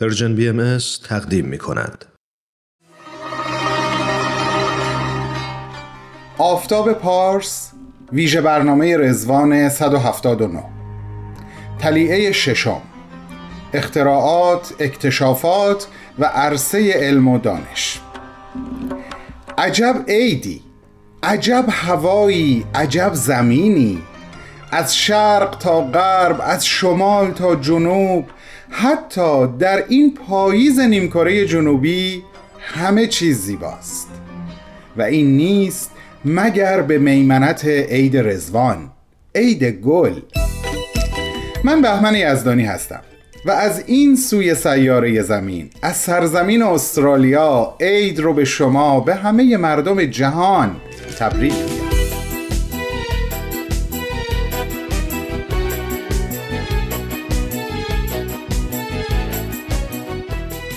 Persian BM تقدیم می کند. آفتاب پارس ویژه برنامه رضوان 179 طلیعه ششم. اختراعات، اکتشافات و عرصه علم و دانش. عجب عیدی عجب هوایی عجب زمینی. از شرق تا غرب از شمال تا جنوب حتی در این پاییز نیمکره جنوبی همه چیز زیباست. و این نیست مگر به میمنت عید رزوان عید گل. من بهمن یزدانی هستم و از این سوی سیاره زمین از سرزمین استرالیا عید رو به شما به همه مردم جهان تبریک میگم.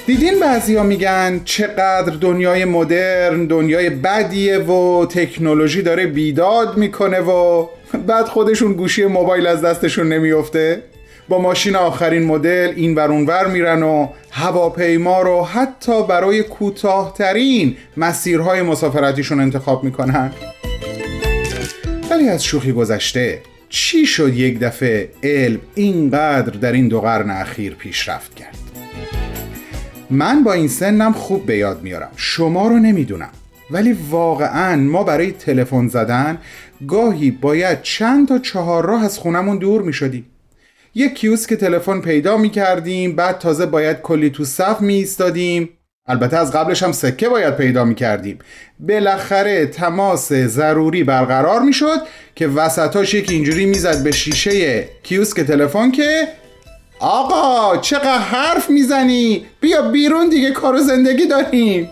دیدین بعضیا میگن چقدر دنیای مدرن دنیای بدیه و تکنولوژی داره بیداد می‌کنه و بعد خودشون گوشی موبایل از دستشون نمیفته با ماشین آخرین مدل این ور ور میرن و هواپیما رو حتی برای کوتاهترین مسیرهای مسافرتیشون انتخاب می‌کنن. ولی از شوخی گذشته چی شد یک دفعه علم اینقدر در این دو قرن اخیر پیشرفت کرد؟ من با این سنم خوب به یاد میارم. شما رو نمی‌دونم. ولی واقعا ما برای تلفن زدن گاهی باید چند تا چهار راه از خونمون دور می شدیم یک کیوسک تلفن پیدا می کردیم بعد تازه باید کلی تو صف می ایستادیم البته از قبلش هم سکه باید پیدا می کردیم بالاخره تماس ضروری برقرار می شد که وسطاش یک اینجوری می‌زد به شیشه کیوسک تلفن که آقا چقدر حرف می‌زنی؟ بیا بیرون دیگه کار و زندگی داریم.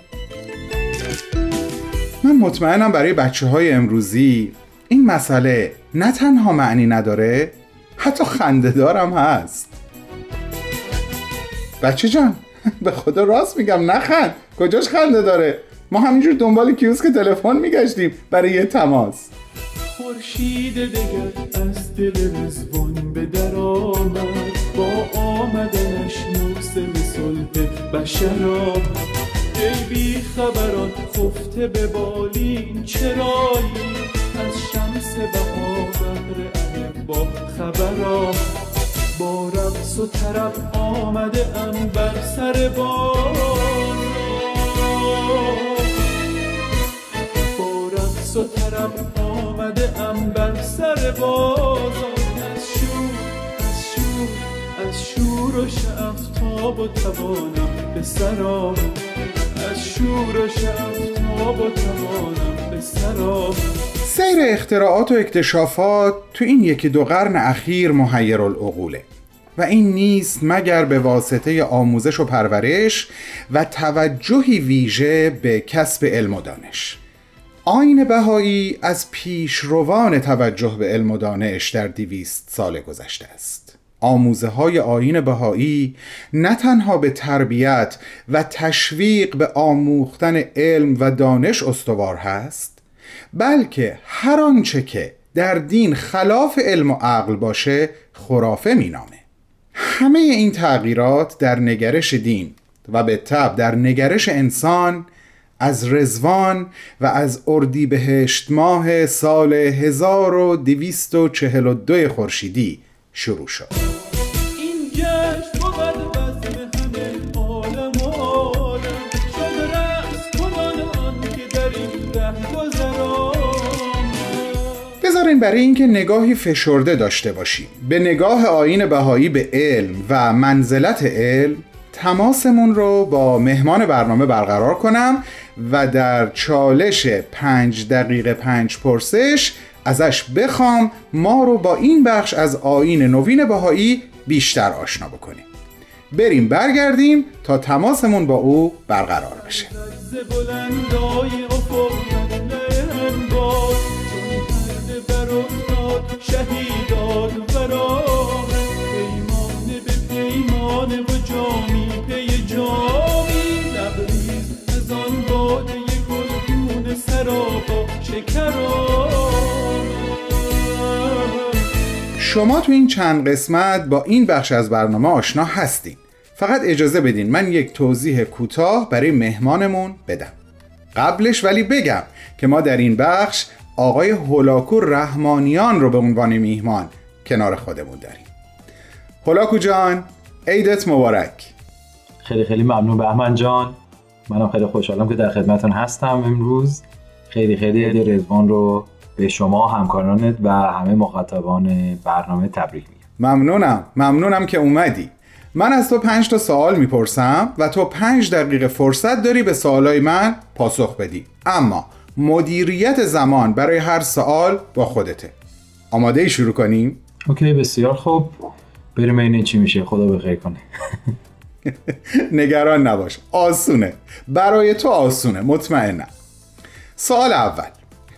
من مطمئنم برای بچه های امروزی این مسئله نه تنها معنی نداره حتی خنده دارم هست. بچه جان به خدا راست میگم نخند. کجاش خنده داره؟ ما همینجور دنبال کیوسک تلفن میگشتیم برای یه تماس. خورشید دگر از دل رزوان به در آمد. با آمدنش موسم صلح بشر آمد ای بی خبران خفته به بالین چرایی؟ از شمس بها بهر با خبر آمد با رقص و طرب آمده ام بر سر بازار با رقص و طرب آمده ام بر سر بازار از شور و توانم به از شور و شفتاب و توانم به سیر اختراعات و اکتشافات تو این یکی دو قرن اخیر محیر العقوله. و این نیست مگر به واسطه آموزش و پرورش و توجهی ویژه به کسب علم و دانش. آین بهایی از پیشروان توجه به علم و دانش در دیویست سال گذشته است. آموزه های آین بهایی نه تنها به تربیت و تشویق به آموختن علم و دانش استوار هست بلکه هر آنچه که در دین خلاف علم و عقل باشه خرافه مینامه. همه این تغییرات در نگرش دین و به تب در نگرش انسان از رزوان و از اردیبهشت ماه سال 1242 خورشیدی شروع شد. این جشن بود بزم همه عالم عالم. شد رأس کنان آن که در این ده بذارین برای اینکه نگاهی فشرده داشته باشیم. به نگاه آین بهایی به علم و منزلت علم تماسمون رو با مهمان برنامه برقرار کنم. و در چالش پنج دقیقه پنج پرسش ازش بخوام ما رو با این بخش از آین نوین بهایی بیشتر آشنا بکنیم. بریم برگردیم تا تماسمون با او برقرار بشه. شما تو این چند قسمت با این بخش از برنامه آشنا هستید فقط اجازه بدین من یک توضیح کوتاه برای مهمانمون بدم. قبلش ولی بگم که ما در این بخش آقای هولاکو رحمانیان رو به عنوان میهمان کنار خودمون داریم. هولاکو جان عیدت مبارک. خیلی خیلی ممنون بهمن جان. منم خیلی خوشحالم که در خدمتون هستم امروز. خیلی خیلی عید رزوان رو به شما همکارانت و همه مخاطبان برنامه تبریک میگم. ممنونم. ممنونم که اومدی. من از تو پنج تا سوال می‌پرسم و تو پنج دقیقه فرصت داری به سوالای من پاسخ بدی. اما مدیریت زمان برای هر سوال با خودته. آماده ای شروع کنیم؟ اوکی بسیار خوب. بریم این چی میشه. خدا بخیر کنه. نگران نباش. آسونه. برای تو آسونه. مطمئنم. سوال اول.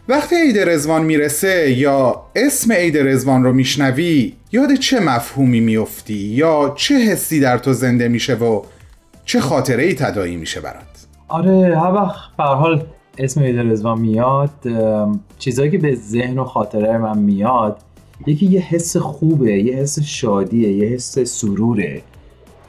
وقتی عید رزوان می‌رسه یا اسم عید رزوان رو میشنوی یاد چه مفهومی میفتی یا چه حسی در تو زنده میشه و چه خاطره ای تدایی میشه برات؟ آره هر وقت حال اسم عید رزوان میاد چیزایی که به ذهن و خاطره من میاد یکی یه حس خوبه یه حس شادیه یه حس سروره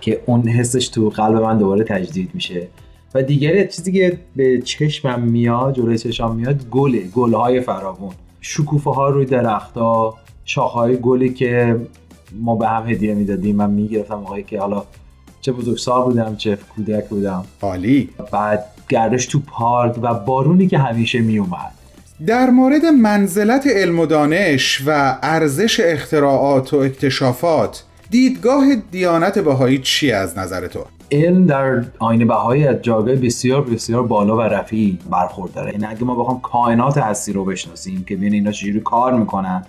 که اون حسش تو قلب من دوباره تجدید میشه. و دیگری چیزی که به چشمم میاد جلوی چشمم میاد گله گلهای فراوون. شکوفه ها روی درختها شاخهای گلی که ما به هم هدیه می‌دادیم. من می‌گرفتم موقعی که حالا چه بزرگسال بودم چه کودک بودم. عالی. بعد گردش تو پارک و بارونی که همیشه میومد در مورد منزلت علم و دانش و ارزش اختراعات و اکتشافات دیدگاه دیانت بهایی چی از نظر تو؟ علم در آین بهایی از جایگاه بسیار بسیار بالا و رفیعی برخورداره یعنی اگه ما بخوام کائنات هستی رو بشناسیم که ببین اینا چجوری کار می‌کنن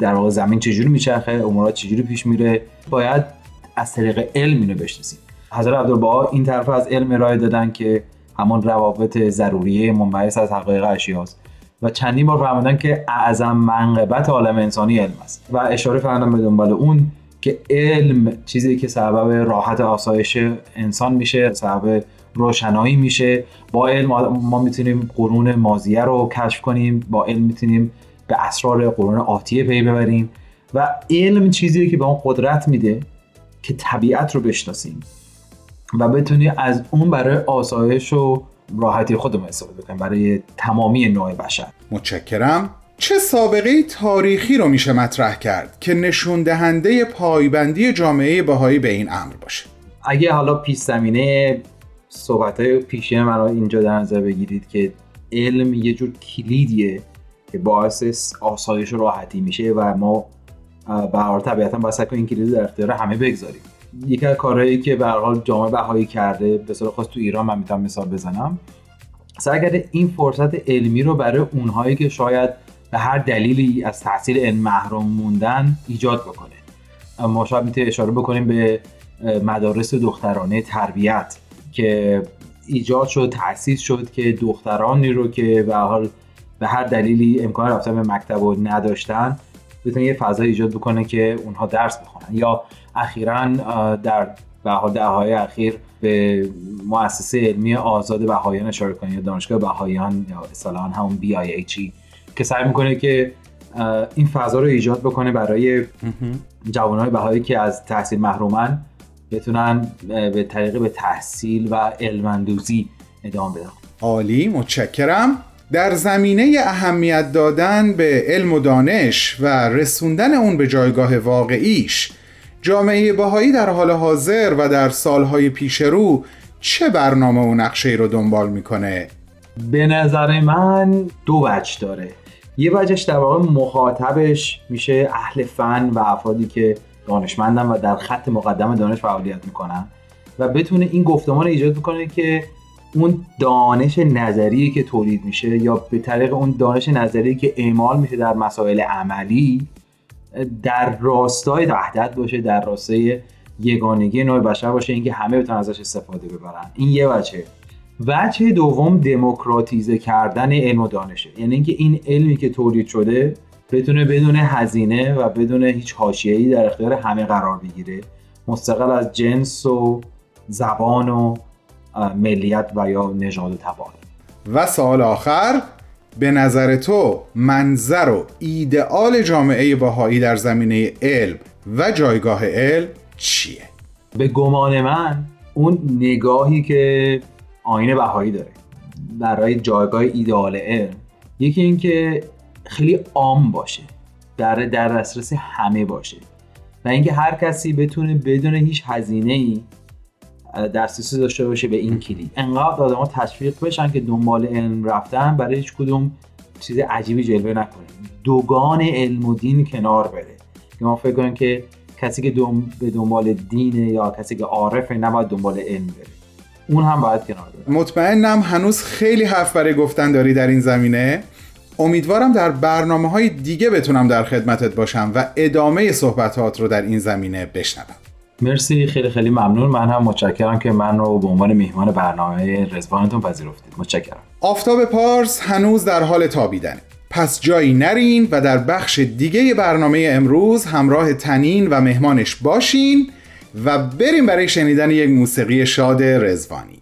در واقع زمین چجوری میچرخه امورات چجوری پیش میره باید از طریق علم اینو بشناسیم. حضرت عبدالبها این طرف از علم ارائه دادن که همون روابط ضروریه منبعث از حقایق اشیاست و چندین بار فرمودن که اعظم منقبت عالم انسانی علم است. و اشاره فرمودن به دنبال اون که علم چیزی که سبب راحت آسایش انسان میشه سبب روشنایی میشه. با علم ما می‌تونیم قرون مازیه رو کشف کنیم با علم می‌تونیم به اسرار قرون آتیه پی ببریم و علم چیزی که به اون قدرت میده که طبیعت رو بشناسیم و بتونی از اون برای آسایش و راحتی خودمون استفاده کنیم برای تمامی نوع بشر. متشکرم. چه سابقه تاریخی رو میشه مطرح کرد که نشون دهنده پایبندی جامعه بهایی به این امر باشه؟ اگه حالا پیش زمینه صحبت های من رو اینجا در نظر بگیرید که علم یه جور کلیدیه که باعث آسایش و راحتی میشه و ما به طبیعتا باید کنیم این کلید در اختیار همه بگذاریم. یکی از کارهایی که به حال جامعه بهایی کرده به صورت خاص تو ایران من می‌تونم مثال بزنم سعی کرده این فرصت علمی رو برای اونهایی که شاید به هر دلیلی از تحصیل علم محروم موندن ایجاد بکنه. ما شاید می‌تونیم اشاره بکنیم به مدارس دخترانه تربیت که ایجاد شد تأسیس شد که دخترانی رو که به حال به هر دلیلی امکان رفتن به مکتب رو نداشتن بتونه یه فضا ایجاد بکنه که اونها درس بخونن. یا اخیرا در به حال دههای اخیر به مؤسسه علمی آزاد بهاییان اشاره کنیم یا دانشگاه بهاییان یا اصطلاحا همون BIHE که سعی می‌کنه که این فضا رو ایجاد بکنه برای جوانهای بهایی که از تحصیل محرومن بتونن به طریق به تحصیل و علمندوزی ادامه بدن. عالی متشکرم. در زمینه اهمیت دادن به علم و دانش و رسوندن اون به جایگاه واقعیش جامعه بهایی در حال حاضر و در سالهای پیش رو چه برنامه و نقشه رو دنبال می‌کنه؟ به نظر من دو وجه داره. یه وجهش در واقع مخاطبش میشه اهل فن و افرادی که دانشمندن و در خط مقدم دانش فعالیت می‌کنن و بتونه این گفتمان ایجاد بکنه که اون دانش نظری که تولید میشه یا به طریق اون دانش نظری که اعمال میشه در مسائل عملی در راستای وحدت باشه در راستای یگانگی نوع بشر باشه اینکه همه بتونن ازش استفاده ببرن. این یه وجه وجه دوم دموکراتیزه کردن علم و دانشه. یعنی اینکه این علمی که تولید شده بتونه بدون هزینه و بدون هیچ حاشیه‌ای در اختیار همه قرار بگیره. مستقل از جنس و زبان و ملیت و یا نژاد و تبار و سوال آخر به نظر تو منظر و ایدئال جامعه باهایی در زمینه علم و جایگاه علم چیه؟ به گمان من اون نگاهی که آین بهایی داره برای جایگاه ایدئال علم. یکی اینکه خیلی عام باشه در در دسترس همه باشه و اینکه هر کسی بتونه بدون هیچ هزینه ای دسترسی داشته باشه به این کلید. انقدر آدما تشویق بشن که دنبال علم رفتن برای هیچ کدوم چیز عجیبی جلوه نکنه. دوگان علم و دین کنار بره. که ما فکر کنیم که کسی که دم... به دنبال دینه یا کسی که عارفه نباید دنبال علم بره. اون هم باید کنار مطمئنم هنوز خیلی حرف برای گفتن داری در این زمینه. امیدوارم در برنامه های دیگه بتونم در خدمتت باشم و ادامه صحبتات رو در این زمینه بشنوم. مرسی خیلی خیلی ممنون. من هم متشکرم که من رو به عنوان میهمان برنامه رزوانتون پذیرفتید. متشکرم. آفتاب پارس هنوز در حال تابیدنه. پس جایی نرین و در بخش دیگه برنامه امروز همراه تنین و مهمانش باشین. و بریم برای شنیدن یک موسیقی شاد رزوانی.